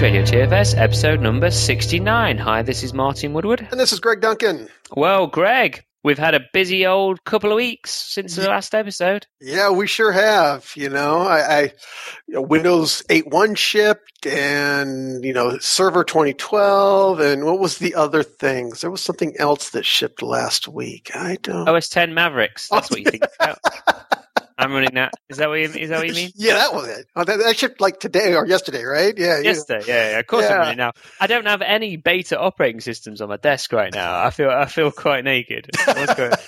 Radio TFS, episode number 69. Hi, this is Martin Woodward. And this is Greg Duncan. Well, Greg, we've had a busy old couple of weeks since the last episode. Yeah, we sure have. You know, I, I you know, Windows 8.1 shipped and, you know, Server 2012. And what was the other things? There was something else that shipped last week. I don't. OS 10 Mavericks. That's what you think about. I'm running that. Is that what you, is that what you mean? Yeah, that was it. Oh, that, that shipped like today or yesterday, right? Yeah. Yesterday, yeah, yeah. Of course Yeah. I'm running now. I don't have any beta operating systems on my desk right now. I feel I feel quite naked. What's going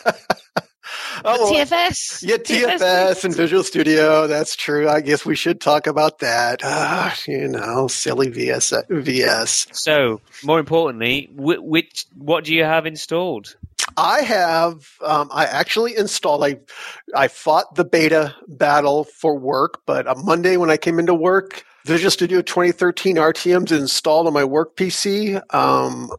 Oh, TFS. Yeah, TFS and Visual Studio. That's true. I guess we should talk about that. Ah, you know, silly VS. VS. So, more importantly, wh- which what do you have installed? I have. Um, I actually installed. I I fought the beta battle for work, but on Monday when I came into work, Visual Studio 2013 RTM's installed on my work PC. Um,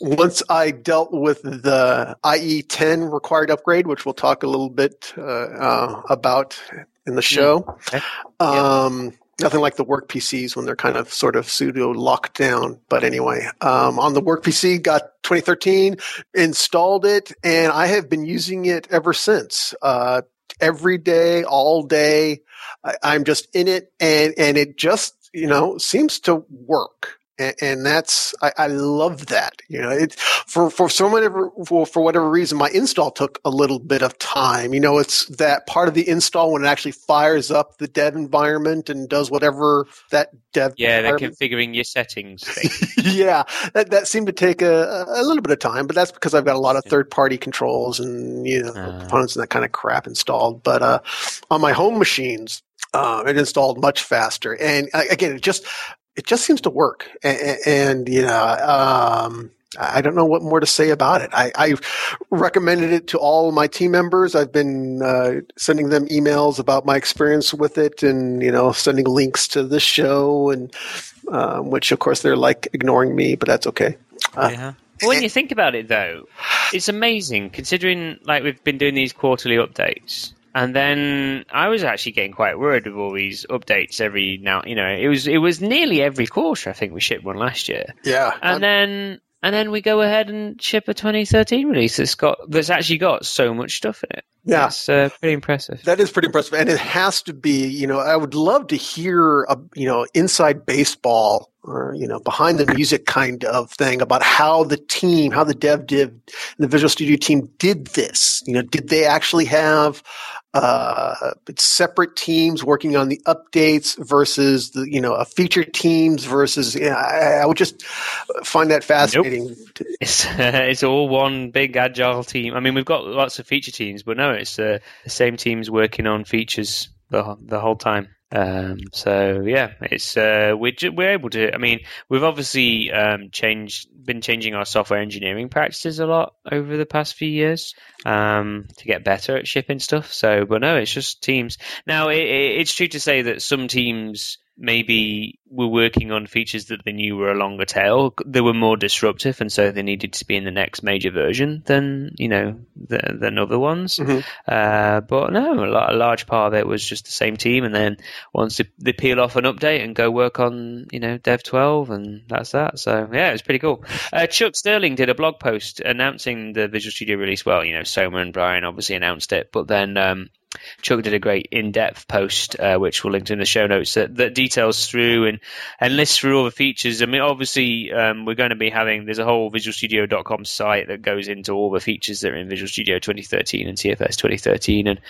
once I dealt with the IE10 required upgrade, which we'll talk a little bit uh, uh, about in the show. Okay. Um, Nothing like the work PCs when they're kind of sort of pseudo locked down. But anyway, um, on the work PC, got 2013, installed it, and I have been using it ever since. Uh, every day, all day, I, I'm just in it, and and it just you know seems to work. And, and that's I, I love that you know it for for so whatever for, for whatever reason my install took a little bit of time you know it's that part of the install when it actually fires up the dev environment and does whatever that dev Yeah, they're configuring your settings thing. yeah, that, that seemed to take a, a little bit of time, but that's because I've got a lot of third party controls and you know Ah. components and that kind of crap installed. But uh, on my home machines, uh, it installed much faster, and uh, again, it just it just seems to work. And, and you know, um, I don't know what more to say about it. I, I recommended it to all my team members. I've been uh, sending them emails about my experience with it, and you know, sending links to the show, and um, which of course they're like ignoring me, but that's okay. Uh, yeah. When you think about it, though, it's amazing considering like we've been doing these quarterly updates, and then I was actually getting quite worried with all these updates every now. You know, it was it was nearly every quarter. I think we shipped one last year, Yeah, and then and then we go ahead and ship a 2013 release that's got that's actually got so much stuff in it. Yeah. it's uh, pretty impressive. That is pretty impressive, and it has to be. You know, I would love to hear, a, you know, inside baseball or you know, behind the music kind of thing about how the team, how the dev div, the Visual Studio team did this. You know, did they actually have uh, separate teams working on the updates versus the you know, a feature teams versus? Yeah, I, I would just find that fascinating. It's it's all one big agile team. I mean, we've got lots of feature teams, but no, it's uh, the same teams working on features the the whole time. Um, so yeah, it's uh, we're we're able to. I mean, we've obviously um, changed, been changing our software engineering practices a lot over the past few years um, to get better at shipping stuff. So, but no, it's just teams. Now, it, it, it's true to say that some teams maybe were working on features that they knew were a longer tail. They were more disruptive, and so they needed to be in the next major version than you know th- than other ones. Mhm. Uh, but no, a large part of it was just the same team, and then once they, they peel off an update and go work on you know Dev 12, and that's that. So yeah, it was pretty cool. Uh, Chuck Sterling did a blog post announcing the Visual Studio release. Well, you know, Soma and Brian obviously announced it, but then. Um, Chuck did a great in-depth post, uh, which we'll link to in the show notes, that, that details through and, and lists through all the features. I mean, obviously, um, we're going to be having there's a whole VisualStudio.com site that goes into all the features that are in Visual Studio 2013 and TFS 2013, and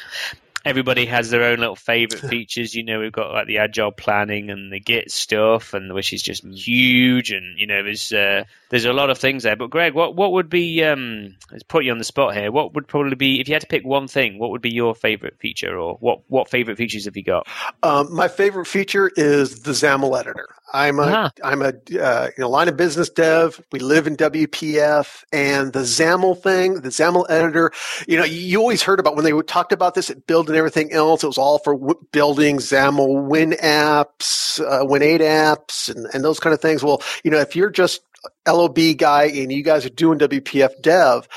everybody has their own little favorite features. You know, we've got like the agile planning and the Git stuff, and which is just huge. And you know, there's uh, there's a lot of things there. But Greg, what what would be um, let's put you on the spot here. What would probably be if you had to pick one thing? What would be your favorite feature, or what what favorite features have you got? Um, my favorite feature is the XAML editor. I'm a Uh-huh. am a uh, you know line of business dev. We live in WPF, and the XAML thing, the XAML editor. You know, you always heard about when they talked about this at Build and everything else. It was all for w- building XAML Win apps, uh, Win eight apps, and, and those kind of things. Well, you know, if you're just LOB guy and you guys are doing WPF dev,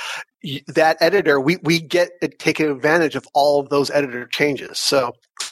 that editor, we, we get to take advantage of all of those editor changes. So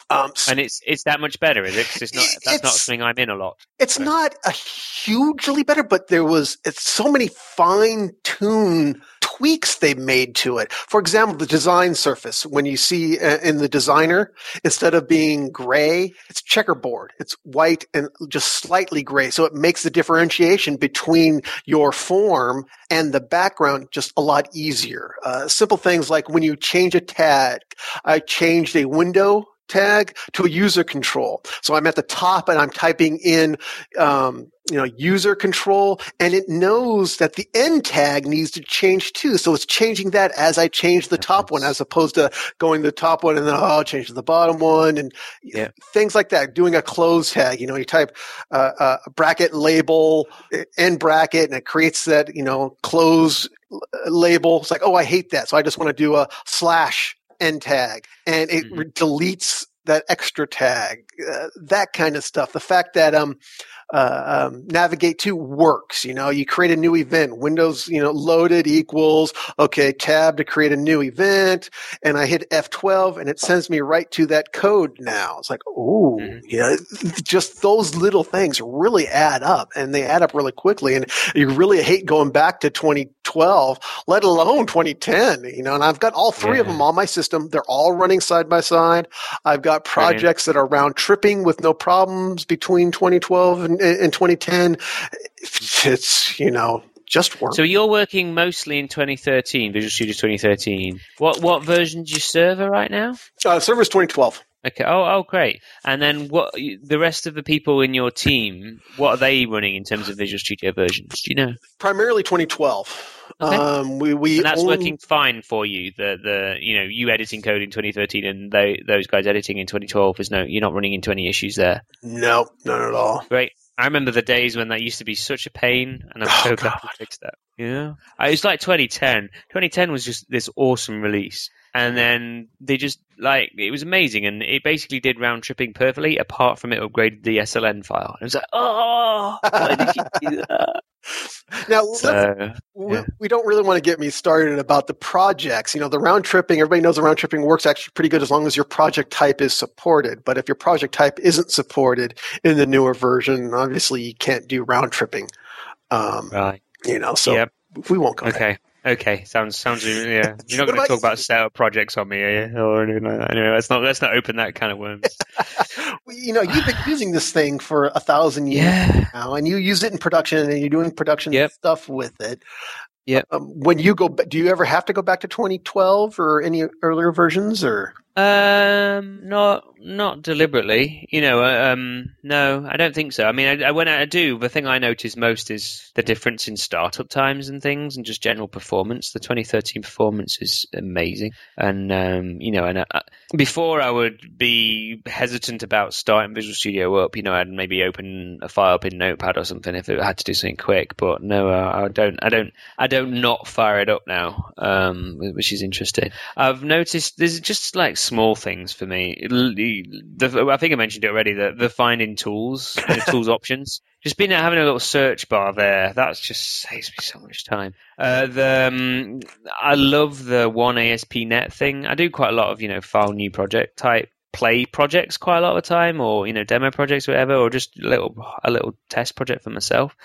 Um, and it's it's that much better, is it? 'Cause it's not that's It's- not something I'm in a lot. it's not a hugely better, but there was it's so many fine tune tweaks they made to it. For example, the design surface. When you see uh, in the designer, instead of being gray, it's checkerboard. It's white and just slightly gray, so it makes the differentiation between your form and the background just a lot easier. Uh, simple things like when you change a tag, I changed a window tag to a user control. So I'm at the top and I'm typing in, um, you know, user control and it knows that the end tag needs to change too. So it's changing that as I change the top one as opposed to going to the top one and then, oh, change to the bottom one and Yeah. things like that. Doing a close tag, you know, you type uh, uh, a bracket label, uh, end bracket, and it creates that, you know, close uh, label. It's like, oh, I hate that. So I just want to do a slash end tag and it Mhm. re- deletes that extra tag, uh, that kind of stuff. The fact that um, uh, um, navigate to works, you know, you create a new event, Windows, you know, loaded equals okay, tab to create a new event, and I hit F12 and it sends me right to that code now. It's like, oh, Mhm. yeah, just those little things really add up, and they add up really quickly, and you really hate going back to 2012, let alone 2010. You know, and I've got all three of them on my system. They're all running side by side. I've got Brilliant. projects that are round tripping with no problems between 2012 and, and 2010. It's you know just work. So you're working mostly in 2013, Visual Studio 2013. What what version's your server right now? uh, server's 2012. Okay. Oh, oh, great. And then what? The rest of the people in your team, what are they running in terms of Visual Studio versions? Do you know? Primarily 2012. Okay. Um, we we And that's own- working fine for you. The the you know you editing code in 2013 and they, those guys editing in 2012 is no you're not running into any issues there. No, not at all. Great. I remember the days when that used to be such a pain, and I'm Oh, so glad we fixed that. Yeah, I- it was like 2010. 2010 was just this awesome release, and then they just like it was amazing, and it basically did round tripping perfectly, apart from it upgraded the SLN file. And it was like, oh, why did you do that? Now, So, we, Yeah. we don't really want to get me started about the projects. You know, the round tripping, everybody knows the round tripping works actually pretty good as long as your project type is supported. But if your project type isn't supported in the newer version, obviously you can't do round tripping. Um, right. you know, so Yep. we won't go there. Okay. Okay. Sounds sounds yeah. You're not going to talk about setup projects on me, are you? Or anything like that. Anyway, let's not let's not open that kind of worms. You know, you've been using this thing for a thousand years yeah. now, and you use it in production, and you're doing production Yep. stuff with it. Yeah. Um, when you go, do you ever have to go back to 2012 or any earlier versions, or Um, not not deliberately. You know, uh, um, no, I don't think so. I mean, I, I, when I do, the thing I notice most is the difference in startup times and things, and just general performance. The 2013 performance is amazing, and um, you know, and uh, before I would be hesitant about starting Visual Studio up. You know, I'd maybe open a file up in Notepad or something if it had to do something quick. But no, uh, I don't. I don't. I don't not fire it up now, um, which is interesting. I've noticed there's just like small things for me. The, I think I mentioned it already. The, the finding tools, the tools options. Just being having a little search bar there. That's just saves me so much time. Uh, the um, I love the one ASP.NET thing. I do quite a lot of you know file new project type play projects quite a lot of the time, or you know demo projects, whatever, or just a little a little test project for myself.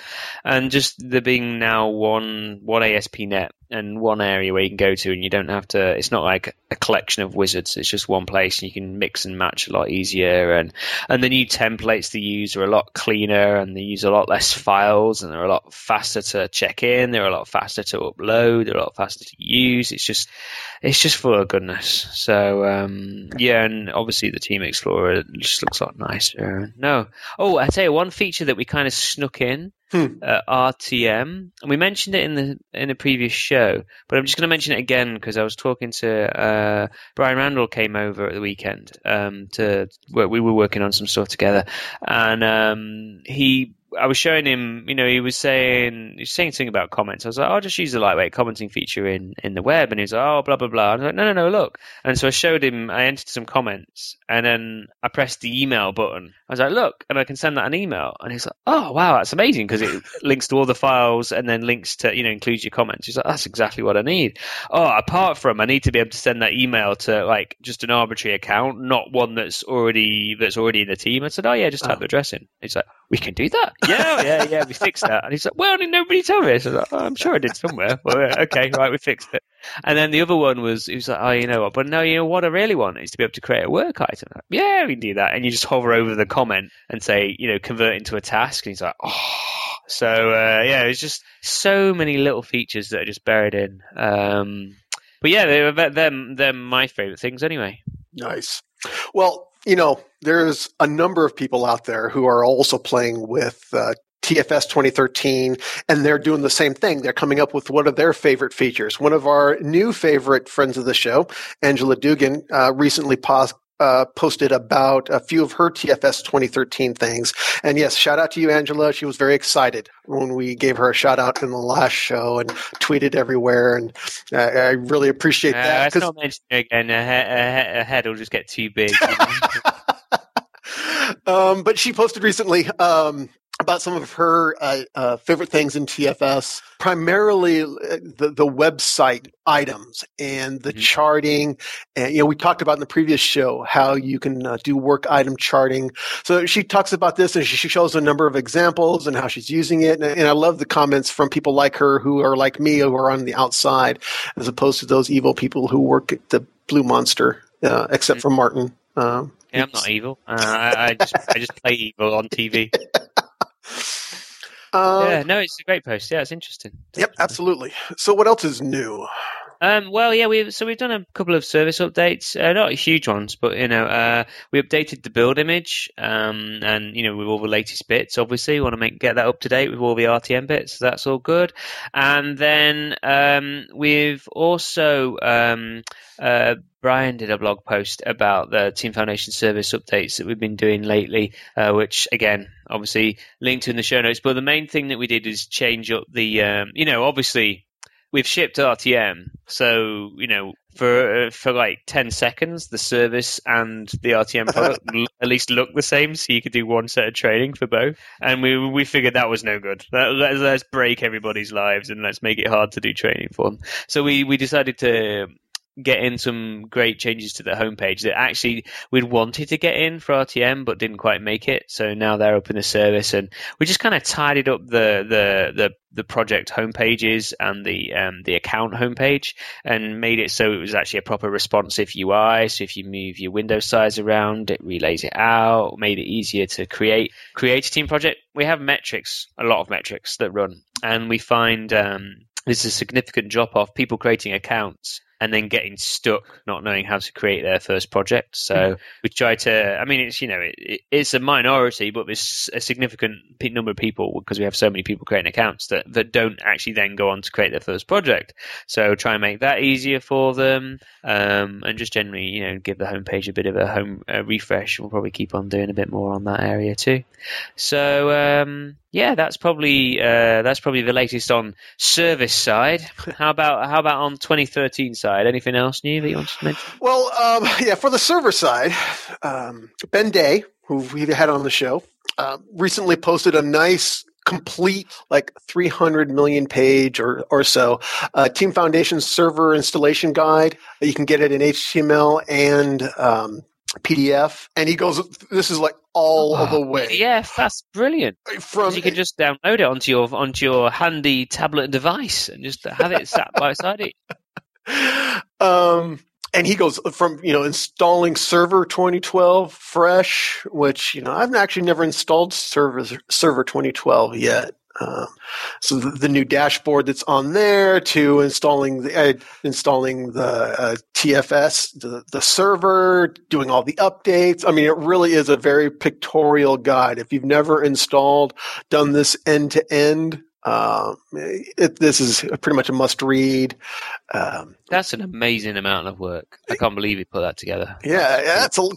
And just there being now one one ASP.NET and one area where you can go to, and you don't have to. It's not like a collection of wizards. It's just one place, and you can mix and match a lot easier. And and the new templates they use are a lot cleaner, and they use a lot less files, and they're a lot faster to check in. They're a lot faster to upload. They're a lot faster to use. It's just it's just full of goodness. So um, yeah, and obviously the Team Explorer just looks a lot nicer. No, oh, I tell you one feature that we kind of snuck in Hmm. uh, RTM, and we mentioned it in the in a previous show, but I'm just going to mention it again because I was talking to uh, Brian Randell came over at the weekend um, to we were working on some stuff together, and um, he I was showing him, you know, he was saying, he was saying something about comments. I was like, oh, I'll just use the lightweight commenting feature in, in the web. And he was like, oh, blah, blah, blah. I was like, no, no, no, look. And so I showed him, I entered some comments and then I pressed the email button. I was like, look, and I can send that an email. And he's like, oh, wow, that's amazing because it links to all the files and then links to, you know, includes your comments. He's like, that's exactly what I need. Oh, apart from I need to be able to send that email to like just an arbitrary account, not one that's already, that's already in the team. I said, oh, yeah, just type oh. Ah. the address in. He's like, we can do that. Yeah, yeah, yeah, we fixed that. And he's like, well, did nobody told me. I said, oh, I'm sure I did somewhere. Well, okay, right, we fixed it. And then the other one was, he was like, oh, you know what? But no, you know what I really want is to be able to create a work item. Like, yeah, we can do that. And you just hover over the comment and say, you know, convert into a task. And he's like, oh. So, uh, yeah, it's just so many little features that are just buried in. Um, but yeah, they're, they're, they're my favorite things anyway. Nice. Well, you know, there's a number of people out there who are also playing with uh, TFS 2013, and they're doing the same thing. They're coming up with one of their favorite features. One of our new favorite friends of the show, Angela Dugan, uh, recently pos- uh, posted about a few of her TFS 2013 things. And yes, shout out to you, Angela. She was very excited when we gave her a shout out in the last show and tweeted everywhere. And uh, I really appreciate uh, that. Let's not mention it again. A, a head will just get too big. Um, but she posted recently um, about some of her uh, uh, favorite things in TFS, primarily uh, the, the website items and the mm-hmm. charting. And, you know, we talked about in the previous show how you can uh, do work item charting. So she talks about this and she shows a number of examples and how she's using it. And, and I love the comments from people like her who are like me, who are on the outside, as opposed to those evil people who work at the Blue Monster, uh, except mm-hmm. for Martin. Um, yeah, I'm not evil. Uh, I, I, just, I just play evil on TV. Um, yeah, no, it's a great post. Yeah, it's interesting. yep, absolutely. So, what else is new? Um, well, yeah, we so we've done a couple of service updates, uh, not huge ones, but you know, uh, we updated the build image, um, and you know, with all the latest bits. Obviously, we want to make get that up to date with all the RTM bits. So that's all good. And then um, we've also um, uh, Brian did a blog post about the Team Foundation service updates that we've been doing lately, uh, which again, obviously linked in the show notes. But the main thing that we did is change up the, um, you know, obviously we've shipped RTM, so you know for uh, for like ten seconds, the service and the RTM product at least look the same, so you could do one set of training for both. And we we figured that was no good. Let, let's break everybody's lives and let's make it hard to do training for them. So we we decided to get in some great changes to the homepage that actually we'd wanted to get in for RTM but didn't quite make it. So now they're up in the service and we just kind of tidied up the the the, the project homepages and the um, the account homepage and made it so it was actually a proper responsive UI. So if you move your window size around, it relays it out, made it easier to create create a team project. We have metrics, a lot of metrics that run, and we find um, there's a significant drop off people creating accounts and then getting stuck not knowing how to create their first project. So we try to, I mean, it's, you know, it, it's a minority, but there's a significant number of people because we have so many people creating accounts that, that don't actually then go on to create their first project. So try and make that easier for them um, and just generally, you know, give the homepage a bit of a home a refresh. We'll probably keep on doing a bit more on that area too. So, um, yeah, that's probably uh, that's probably the latest on service side. How about how about on 2013 side? Anything else new that you want to mention? Well, um, yeah, for the server side, um, Ben Day, who we've had on the show, uh, recently posted a nice complete like 300 million page or, or so uh, team foundation server installation guide you can get it in html and um, PDF, and he goes, "This is like all oh, the way." PDF, that's brilliant. From you can just download it onto your onto your handy tablet device and just have it sat by side it. Um, and he goes from you know installing Server 2012 fresh, which you know I've actually never installed Server Server 2012 yet. Um, so the, the, new dashboard that's on there to installing the uh, installing the uh, TFS the, the server, doing all the updates. I mean, it really is a very pictorial guide. If you've never installed, done this end to end, Um, this is pretty much a must read. Um, that's an amazing amount of work. I can't believe he put that together. Yeah, that's a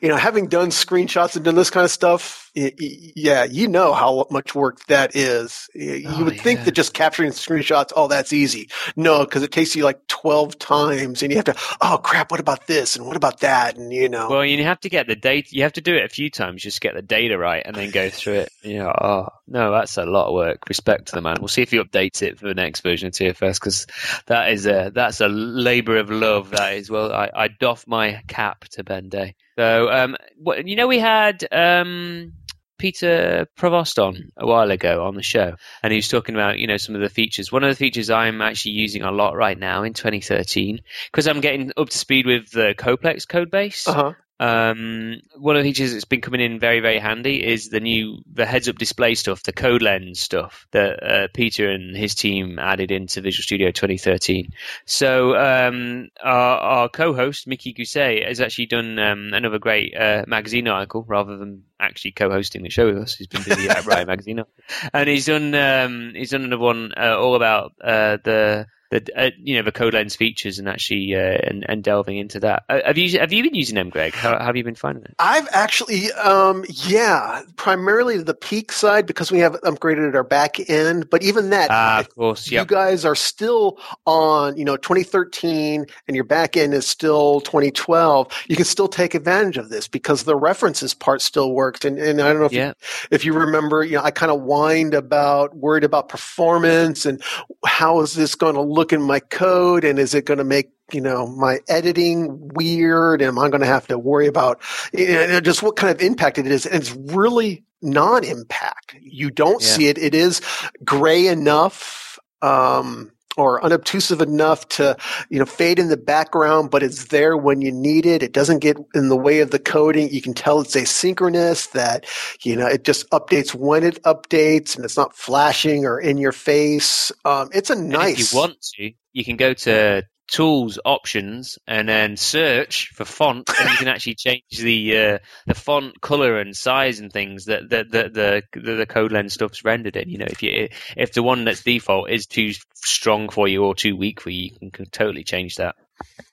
you know having done screenshots and done this kind of stuff. Yeah, you know how much work that is. You oh, would think that just capturing screenshots, oh, that's easy. No, because it takes you like twelve times, and you have to. Oh crap! What about this? And what about that? And you know. Well, you have to get the data. You have to do it a few times just to get the data right, and then go through it. You know, oh no, that's a lot of work. Respect to the man. We'll see if he updates it for the next version of TFS because that is a that's a labor of love. That is. Well, I, I doff my cap to Ben Day. So, um, what, you know, we had um, Peter Provost on a while ago on the show, and he was talking about you know some of the features. One of the features I'm actually using a lot right now in 2013 because I'm getting up to speed with the Coplex code base. Uh-huh. Um, one of the features that's been coming in very, very handy is the new the heads-up display stuff, the code lens stuff that uh, Peter and his team added into Visual Studio 2013. So um, our, our, co-host Mickey Gousset has actually done um, another great uh, magazine article rather than actually co-hosting the show with us. He's been busy at Riot Magazine, and he's done um, he's done another one uh, all about uh, the the uh, you know the code lens features and actually uh, and, and delving into that. Uh, have you have you been using them, Greg? How, how have you been finding it? I've actually, um, yeah, primarily the peek side because we have upgraded our back end. But even that, ah, of course, yep. you guys are still on you know 2013, and your back end is still 2012. You can still take advantage of this because the references part still works. And, and I don't know if yeah. you, if you remember, you know, I kind of whined about worried about performance and how is this going to look in my code and is it going to make you know my editing weird? And am i going to have to worry about you know, just what kind of impact it is? And it's really non-impact. You don't yeah. see it. It is gray enough um, or unobtrusive enough to you know fade in the background but it's there when you need it. It doesn't get in the way of the coding. You can tell it's asynchronous that you know it just updates when it updates and it's not flashing or in your face. Um, it's a nice if you want to you can go to tools options and then search for font and you can actually change the uh, the font color and size and things that the the, the the code lens stuff's rendered in you know if you if the one that's default is too strong for you or too weak for you you can, can totally change that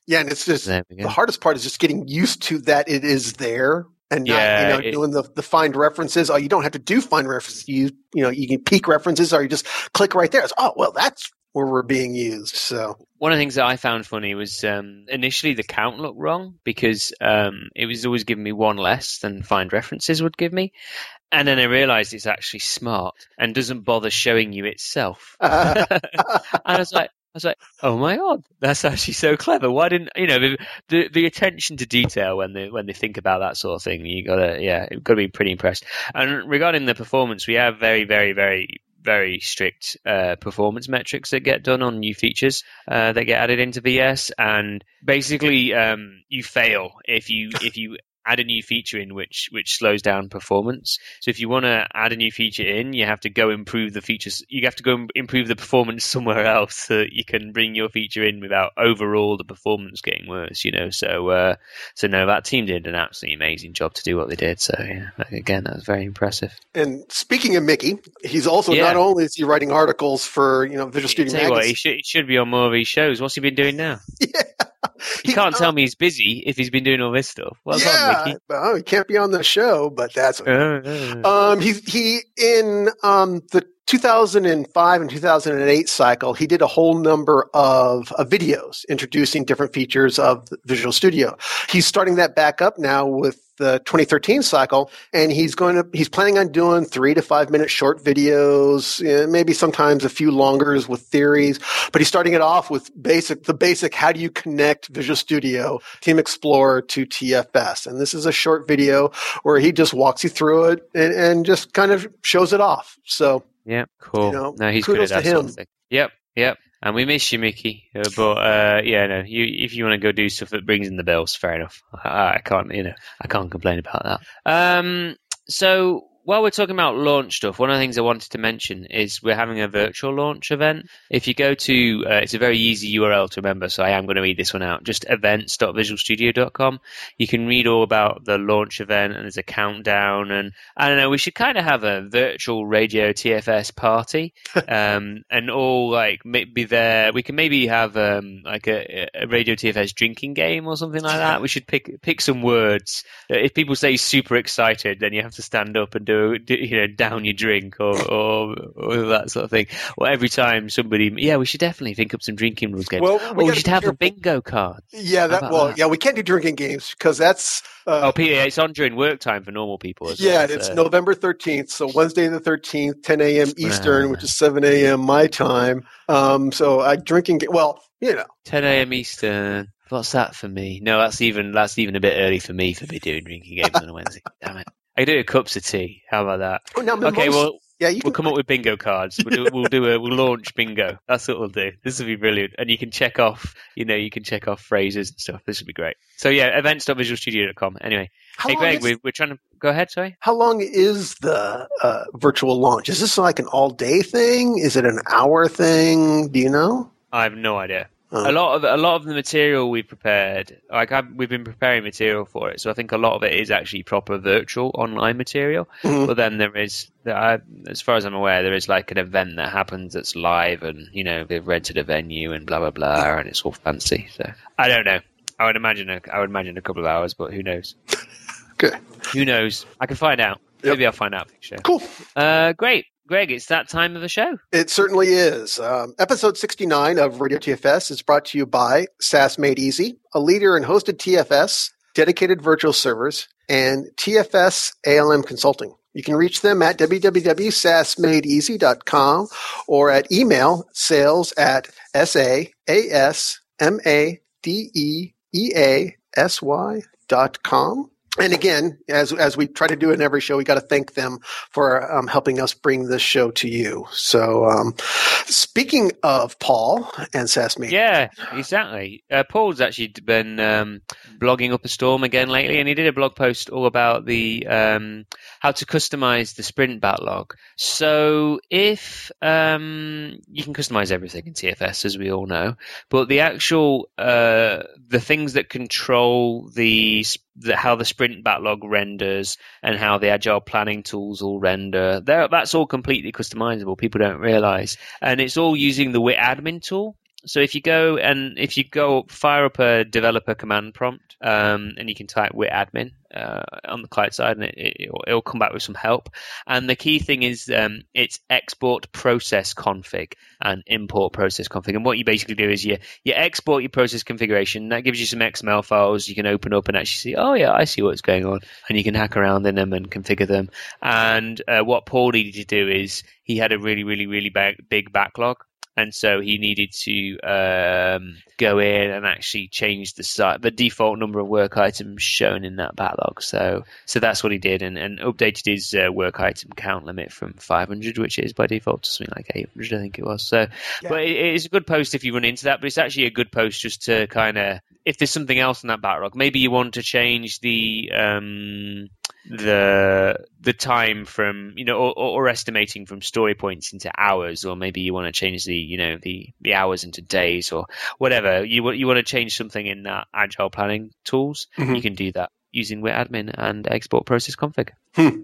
yeah and it's just the hardest part is just getting used to that it is there and not yeah, you know it, doing the, the find references. Oh, you don't have to do find references. You you know you can peek references, or you just click right there. It's, oh well, that's where we're being used. So one of the things that I found funny was um, initially the count looked wrong because um, it was always giving me one less than find references would give me, and then I realised it's actually smart and doesn't bother showing you itself. and I was like. I was like, "Oh my god, that's actually so clever! Why didn't you know the, the, the attention to detail when they when they think about that sort of thing? You gotta yeah, you've got to be pretty impressed." And regarding the performance, we have very very very very strict uh, performance metrics that get done on new features uh, that get added into VS, and basically um, you fail if you if you add a new feature in which which slows down performance. So if you want to add a new feature in, you have to go improve the features. You have to go improve the performance somewhere else so that you can bring your feature in without overall the performance getting worse. You know, so uh, so no, that team did an absolutely amazing job to do what they did. So yeah, again, that was very impressive. And speaking of Mickey, he's also yeah. not only is he writing articles for you know Visual Studio Magazine. What, he, should, he should be on more of these shows. What's he been doing now? yeah. He can't tell me he's busy if he's been doing all this stuff. Well yeah, done, well, he can't be on the show, but that's okay. Uh. um, he he in um the 2005 and 2008 cycle, he did a whole number of, videos introducing different features of Visual Studio. He's starting that back up now with the 2013 cycle, and he's going to he's planning on doing three to five minute short videos, maybe sometimes a few longers with theories. But he's starting it off with basic the basic how do you connect Visual Studio Team Explorer to TFS, and this is a short video where he just walks you through it and, and just kind of shows it off. So yeah, cool. You know, no, he's good at that sort of thing. Yep, yep. And we miss you, Mickey. Uh, but uh, yeah, no. You, if you want to go do stuff that brings in the bells, fair enough. I, I, can't, you know, I can't complain about that. Um, so while we're talking about launch stuff, one of the things I wanted to mention is we're having a virtual launch event. If you go to, uh, it's a very easy URL to remember, so I am going to read this one out. Just events.visualstudio.com. You can read all about the launch event, and there's a countdown. And I don't know, we should kind of have a virtual radio TFS party, um, and all like be there. We can maybe have um, like a, a radio TFS drinking game or something like that. We should pick pick some words. If people say super excited, then you have to stand up and do, you know down your drink or, or, or that sort of thing. Or every time somebody, yeah, we should definitely think up some drinking rules games. Well, we, we should have a bingo card. Yeah, that well, that? yeah, we can't do drinking games because that's uh, oh, Peter, it's on during work time for normal people. yeah, well, it's uh, November thirteenth, so Wednesday the thirteenth, ten a.m. Eastern, which is seven a.m. my time. Um, so I drinking. Well, you know, ten a.m. Eastern. What's that for me? No, that's even that's even a bit early for me for be doing drinking games on a Wednesday. Damn it! I do a cups of tea. How about that? Oh, no, okay, most, well, yeah, you we'll can... come up with bingo cards. We'll do, we'll do a we'll launch bingo. That's what we'll do. This will be brilliant, and you can check off. You know, you can check off phrases and stuff. This would be great. So yeah, events.visualstudio.com. Anyway, How hey Greg, is... we're, we're trying to go ahead. Sorry. How long is the uh, virtual launch? Is this like an all day thing? Is it an hour thing? Do you know? I have no idea. Oh. A lot of a lot of the material we prepared, like I've, we've been preparing material for it, so I think a lot of it is actually proper virtual online material. Mm-hmm. But then there is, as far as I'm aware, there is like an event that happens that's live, and you know they've rented a venue and blah blah blah, and it's all fancy. So I don't know. I would imagine a, I would imagine a couple of hours, but who knows? okay. Who knows? I can find out. Yep. Maybe I'll find out. Sure. Cool. Uh, great. Greg, it's that time of the show. It certainly is. Um, episode 69 of Radio TFS is brought to you by SaaS Made Easy, a leader in hosted TFS, dedicated virtual servers, and TFS ALM Consulting. You can reach them at www.saasmadeeasy.com or at email sales at S-A-A-S-M-A-D-E-E-A-S-Y dot com and again, as as we try to do in every show, we got to thank them for um, helping us bring this show to you. So, um, speaking of Paul and SaaSMade, yeah, exactly. Uh, Paul's actually been um, blogging up a storm again lately, and he did a blog post all about the um, how to customize the sprint backlog. So, if um, you can customize everything in TFS, as we all know, but the actual uh, the things that control the the, how the sprint backlog renders and how the agile planning tools all render. That's all completely customizable. People don't realize, and it's all using the WIT admin tool. So if you go and if you go fire up a developer command prompt, um, and you can type WIT admin uh, on the client side, and it, will it, come back with some help. And the key thing is um, it's export process config and import process config. And what you basically do is you you export your process configuration. That gives you some XML files you can open up and actually see. Oh yeah, I see what's going on, and you can hack around in them and configure them. And uh, what Paul needed to do is he had a really really really big backlog and so he needed to um, go in and actually change the site, the default number of work items shown in that backlog. So, so that's what he did, and, and updated his uh, work item count limit from 500, which is by default, to something like 800, I think it was. So, yeah. but it, it's a good post if you run into that. But it's actually a good post just to kind of, if there's something else in that backlog, maybe you want to change the. Um, the the time from you know or, or, estimating from story points into hours or maybe you want to change the you know the the hours into days or whatever you want you want to change something in that agile planning tools mm-hmm. you can do that using WIT admin and export process config hmm.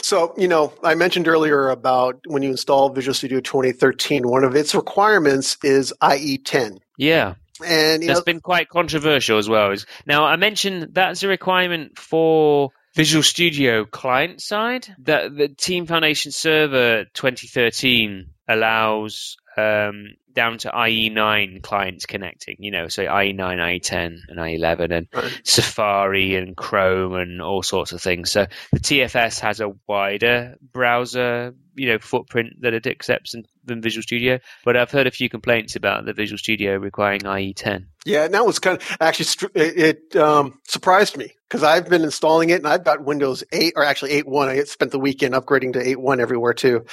so you know i mentioned earlier about when you install visual studio 2013 one of its requirements is ie10 yeah and that's know, been quite controversial as well. Now, I mentioned that's a requirement for Visual Studio client side. That the Team Foundation Server 2013 allows um, down to IE9 clients connecting, you know, so IE9, IE10, and IE11, and right. Safari and Chrome and all sorts of things. So the TFS has a wider browser, you know, footprint that it accepts than Visual Studio. But I've heard a few complaints about the Visual Studio requiring IE10. Yeah, and that was kind of actually it um, surprised me because I've been installing it and I've got Windows 8 or actually 8.1. I spent the weekend upgrading to 8.1 everywhere too.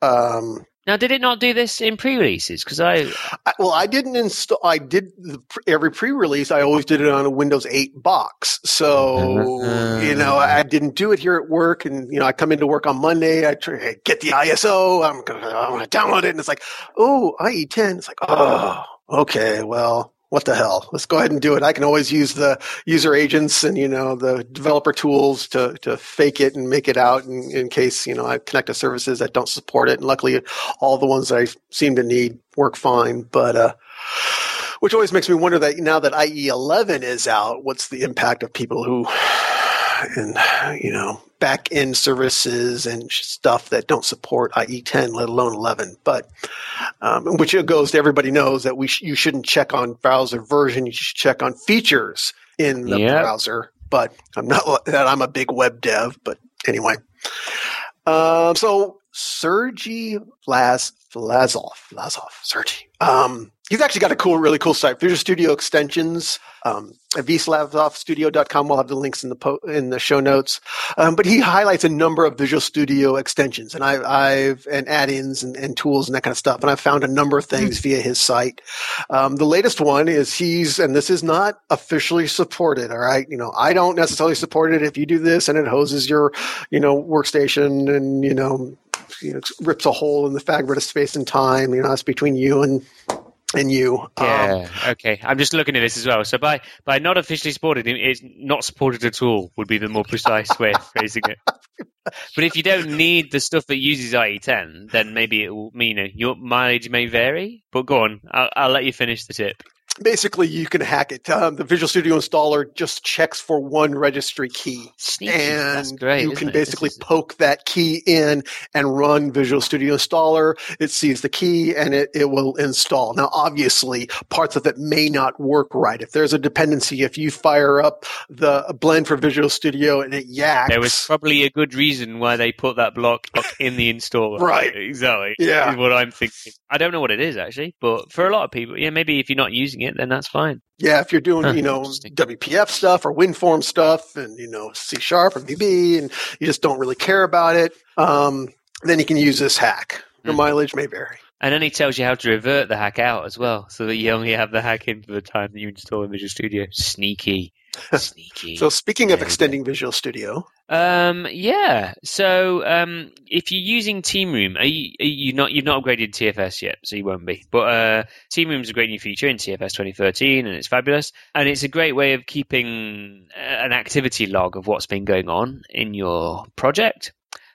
Um, Now, did it not do this in pre-releases? Because I, I, well, I didn't install. I did the, every pre-release. I always did it on a Windows 8 box. So uh, you know, I didn't do it here at work. And you know, I come into work on Monday. I try, get the ISO. I'm gonna, I'm gonna download it, and it's like, oh, IE10. It's like, oh, okay, well, what the hell? Let's go ahead and do it. I can always use the user agents and you know the developer tools to to fake it and make it out in, in case you know I connect to services that don't support it. And luckily, all the ones I seem to need work fine. But uh, which always makes me wonder that now that IE 11 is out, what's the impact of people who and you know back end services and stuff that don't support IE10, let alone 11. But um, which it goes to everybody knows that we sh- you shouldn't check on browser version. You should check on features in the yep. browser. But I'm not that I'm a big web dev. But anyway, um, so Sergey Vlaz, Vlasov, Vlasov, Sergey. Um, he's actually got a cool, really cool site. Visual Studio extensions. Um, at vlasovstudio.com. We'll have the links in the po- in the show notes. Um, but he highlights a number of Visual Studio extensions and I, have and add-ins and, and, tools and that kind of stuff. And I've found a number of things mm-hmm. via his site. Um, the latest one is he's and this is not officially supported. All right, you know I don't necessarily support it. If you do this and it hoses your you know workstation and you know you know, rips a hole in the fabric of space and time. You know, it's between you and and you. Yeah. Um, okay. I'm just looking at this as well. So by by not officially supported, it's not supported at all. Would be the more precise way of phrasing it. But if you don't need the stuff that uses IE10, then maybe it will mean your mileage may vary. But go on. I'll, I'll let you finish the tip basically you can hack it. Um, the Visual Studio installer just checks for one registry key, Sneaky. and great, you can basically is... poke that key in and run Visual Studio installer. It sees the key and it, it will install. Now, obviously, parts of it may not work right. If there's a dependency, if you fire up the blend for Visual Studio and it yaks, there was probably a good reason why they put that block in the installer. right? Exactly. Yeah. Is what I'm thinking. I don't know what it is actually, but for a lot of people, yeah, maybe if you're not using it, then that's fine. Yeah, if you're doing, huh, you know, WPF stuff or WinForm stuff and, you know, C sharp or VB and you just don't really care about it, um, then you can use this hack. Your mm. mileage may vary. And then he tells you how to revert the hack out as well, so that you only have the hack in for the time that you install in Visual Studio. Sneaky. Sneaky. so speaking of extending Visual Studio, um, yeah. So um, if you're using Team Room, are you, are you not you've not upgraded TFS yet, so you won't be. But uh, Team Room is a great new feature in TFS 2013, and it's fabulous. And it's a great way of keeping an activity log of what's been going on in your project.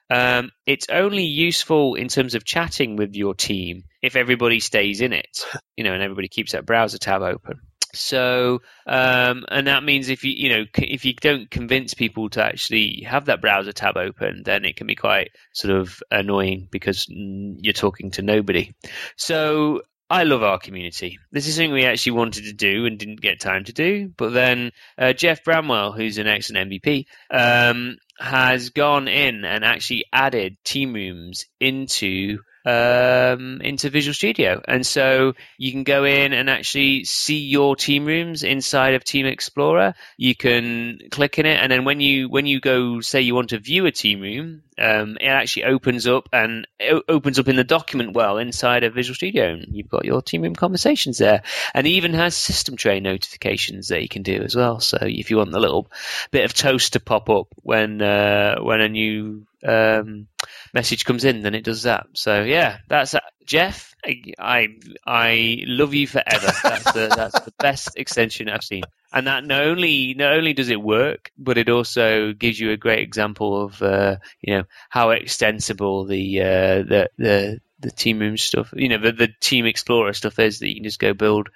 Um, it's only useful in terms of chatting with your team if everybody stays in it, you know, and everybody keeps that browser tab open. So, um, and that means if you, you know, if you don't convince people to actually have that browser tab open, then it can be quite sort of annoying because you're talking to nobody. So, I love our community. This is something we actually wanted to do and didn't get time to do. But then uh, Jeff Bramwell, who's an excellent MVP, um, has gone in and actually added team rooms into um, into Visual Studio. And so you can go in and actually see your team rooms inside of Team Explorer. You can click in it, and then when you when you go say you want to view a team room, um, it actually opens up and opens up in the document well inside of Visual Studio. And you've got your team room conversations there, and it even has system tray notifications that you can do as well. So if you want the little bit of toast to pop up when uh, when a new um, message comes in, then it does that. So yeah, that's uh, Jeff. I I love you forever. That's the that's the best extension I've seen, and that not only not only does it work, but it also gives you a great example of uh, you know how extensible the uh, the the the team room stuff, you know, the, the team explorer stuff is that you can just go build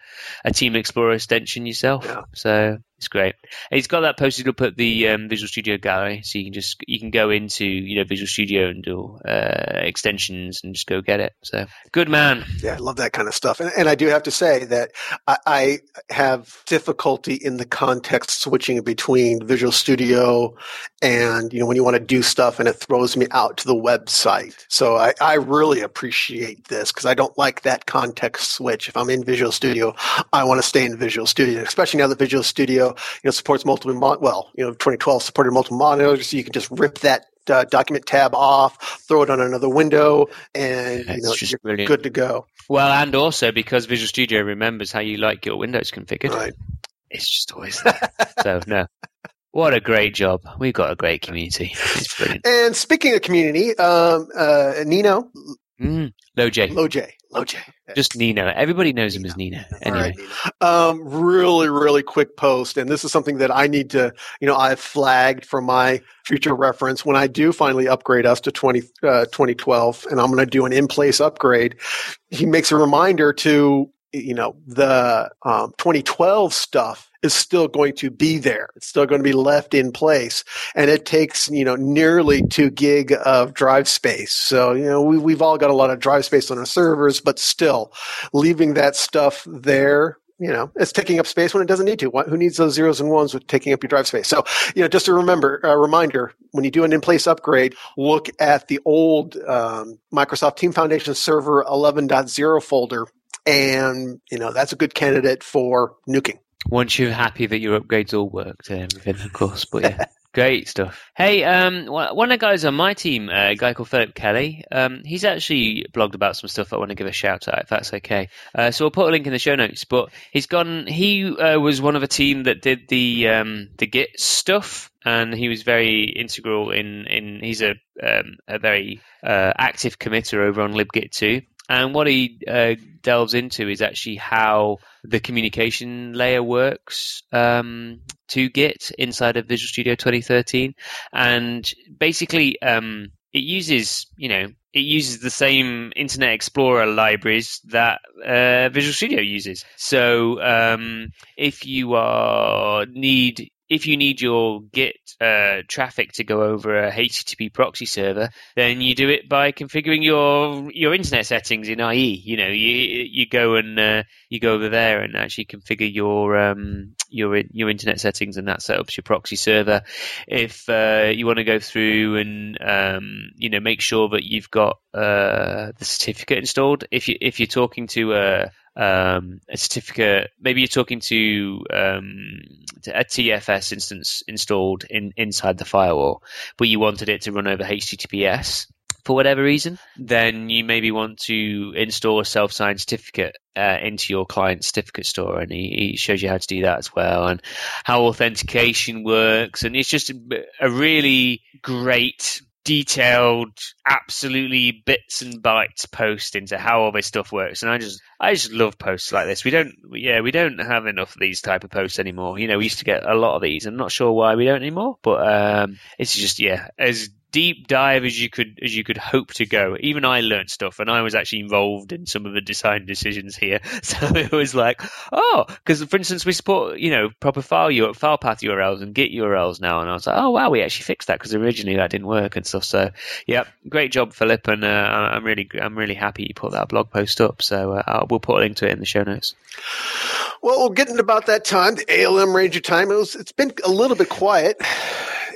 a team explorer extension yourself. Yeah. So it's great. And he's got that posted up at the um, Visual Studio gallery, so you can just you can go into you know Visual Studio and do uh, extensions and just go get it. So good man. Yeah, I love that kind of stuff. And, and I do have to say that I, I, have difficulty in the context switching between Visual Studio and you know when you want to do stuff and it throws me out to the website. So I, I really appreciate this because I don't like that context switch. If I'm in Visual Studio, I want to stay in Visual Studio, especially now that Visual Studio you know, supports multiple, mon- well, you know, 2012 supported multiple monitors, so you can just rip that uh, document tab off, throw it on another window, and Yeah, you know, you're brilliant. good to go. Well, and also because Visual Studio remembers how you like your Windows configured, Right. it's just always there. so no. What a great job. We've got a great community. It's brilliant. And speaking of community, um, uh, Nino, Mm. Loj. Loj, Loj. Just Nino. Everybody knows him as Nino. Anyway. right. Um, really, really quick post, and this is something that I need to, you know, I've flagged for my future reference when I do finally upgrade us to 20, uh, 2012, and I'm going to do an in-place upgrade. He makes a reminder to, you know, the um, 2012 stuff is still going to be there. It's still going to be left in place, and it takes, you know, nearly two gig of drive space. So, you know, we, we've all got a lot of drive space on our servers, but still, leaving that stuff there you know, it's taking up space when it doesn't need to. Who needs those zeros and ones with taking up your drive space? So, you know, just a remember, a reminder, when you do an in-place upgrade, look at the old um, Microsoft Team Foundation Server 11.0 folder, and you know that's a good candidate for nuking. Once you're happy that your upgrades all worked and everything, of course. But yeah, great stuff. Hey, um, one of the guys on my team, uh, a guy called Philip Kelley, um, he's actually blogged about some stuff I want to give a shout out, if that's okay. Uh, so we'll put a link in the show notes. But he's gone. He uh, was one of a team that did the um, the Git stuff. And he was very integral in, in he's a um, a very uh, active committer over on libgit2. And what he uh, delves into is actually how the communication layer works um, to Git inside of Visual Studio 2013, and basically um, it uses you know it uses the same Internet Explorer libraries that uh, Visual Studio uses. So um, if you are need if you need your Git uh, traffic to go over a HTTP proxy server, then you do it by configuring your your internet settings in IE. You know, you you go and uh, you go over there and actually configure your um, your your internet settings, and that sets up your proxy server. If uh, you want to go through and um, you know make sure that you've got uh, the certificate installed, if you if you're talking to a um, a certificate. Maybe you're talking to, um, to a TFS instance installed in inside the firewall, but you wanted it to run over HTTPS for whatever reason. Then you maybe want to install a self-signed certificate uh, into your client certificate store, and he, he shows you how to do that as well, and how authentication works. And it's just a, really great detailed, absolutely bits and bytes post into how all this stuff works, and I just, I just love posts like this. We don't, yeah, we don't have enough of these type of posts anymore. You know, we used to get a lot of these. I'm not sure why we don't anymore, but um, it's just, yeah, as deep dive as you could as you could hope to go. Even I learned stuff, and I was actually involved in some of the design decisions here. So it was like, oh, because for instance, we support you know proper file U- file path URLs and Git URLs now, and I was like, oh wow, we actually fixed that because originally that didn't work and stuff. So yeah, great job, Philip, and uh, I'm really I'm really happy you put that blog post up. So uh, we'll put a link to it in the show notes. Well, getting about that time, the ALM Ranger time. It was, it's been a little bit quiet,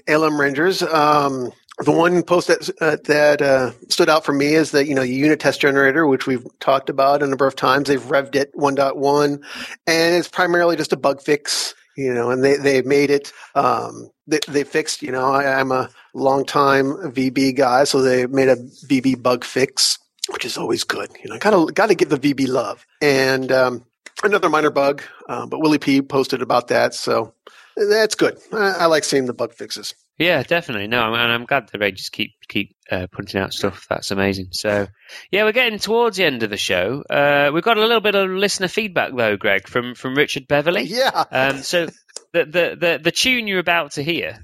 ALM Rangers. Um, the one post that uh, that uh, stood out for me is that you know unit test generator, which we've talked about a number of times. They've revved it 1.1, and it's primarily just a bug fix. You know, and they they made it. Um, they they fixed. You know, I, I'm a longtime VB guy, so they made a VB bug fix, which is always good. You know, gotta gotta give the VB love. And um, another minor bug, uh, but Willy P posted about that, so that's good. I, I like seeing the bug fixes. Yeah, definitely. No, and I'm glad that they just keep keep uh, putting out stuff. That's amazing. So, yeah, we're getting towards the end of the show. Uh, we've got a little bit of listener feedback though, Greg, from from Richard Beverly. Yeah. Um, so the, the the the tune you're about to hear,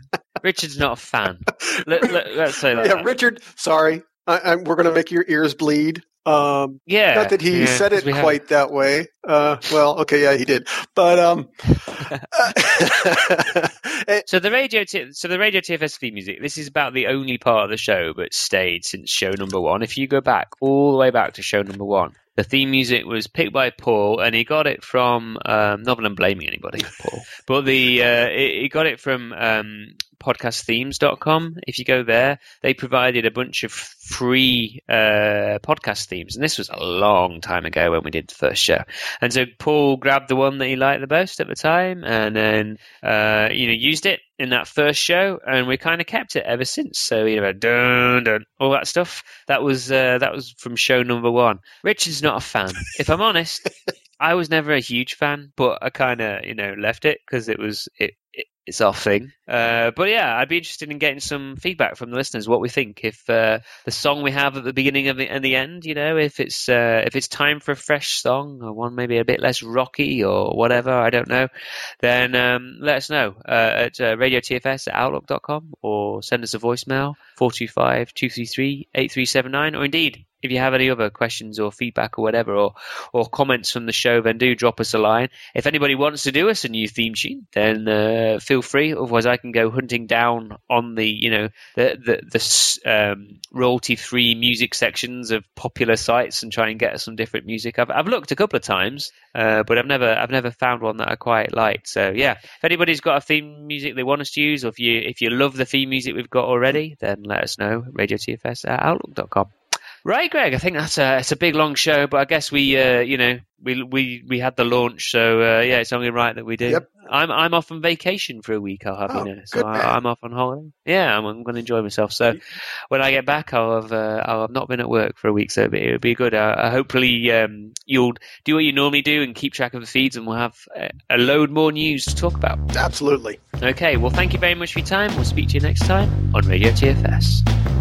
Richard's not a fan. Let, let, let's say that. yeah, Richard. Sorry, I, I, we're going to make your ears bleed. Um, Yeah, not that he yeah, said 'cause it we have- quite that way. Uh, well, okay, yeah, he did. But um, eh, So the radio, t- so the radio TFS theme music. This is about the only part of the show that's stayed since show number one. If you go back all the way back to show number one, the theme music was picked by Paul, and he got it from. Um, not that I'm blaming anybody, Paul, but the uh, he he got it from um, podcastthemes.com. If you go there, they provided a bunch of free uh, podcast themes, and this was a long time ago when we did the first show. And so Paul grabbed the one that he liked the most at the time, and then uh, you know used it. in that first show, and we kind of kept it ever since. So you know, dun dun, all that stuff. That was uh, that was from show number one. Richard's not a fan, if I'm honest. I was never a huge fan, but I kind of you know left it because it was it, it it's our thing. Uh, but yeah, I'd be interested in getting some feedback from the listeners. What we think if uh, the song we have at the beginning of the, and the end, you know, if it's uh, if it's time for a fresh song or one maybe a bit less rocky or whatever, I don't know. Then um, let us know uh, at uh, radiotfs at outlook.com or send us a voicemail 425 233 8379 or indeed if you have any other questions or feedback or whatever, or or comments from the show, then do drop us a line. If anybody wants to do us a new theme tune, then uh, feel free. Otherwise, I can go hunting down on the you know the the, the um, royalty free music sections of popular sites and try and get some different music. I've I've looked a couple of times, uh, but I've never I've never found one that I quite liked. So yeah, if anybody's got a theme music they want us to use, or if you if you love the theme music we've got already, then let us know. RadioTFS at outlook.com. Right, Greg. I think that's a it's a big long show, but I guess we uh, you know we we we had the launch, so uh, yeah, it's only right that we do. Yep. I'm I'm off on vacation for a week. I'll have Oh, you know, so. I, I'm off on holiday. Yeah, I'm, I'm going to enjoy myself. So when I get back, I'll have uh, I'll have not been at work for a week, so it'll be, it'll be good. Uh, uh, hopefully, um, you'll do what you normally do and keep track of the feeds, and we'll have a, a load more news to talk about. Absolutely. Okay, well, thank you very much for your time. We'll speak to you next time on Radio TFS.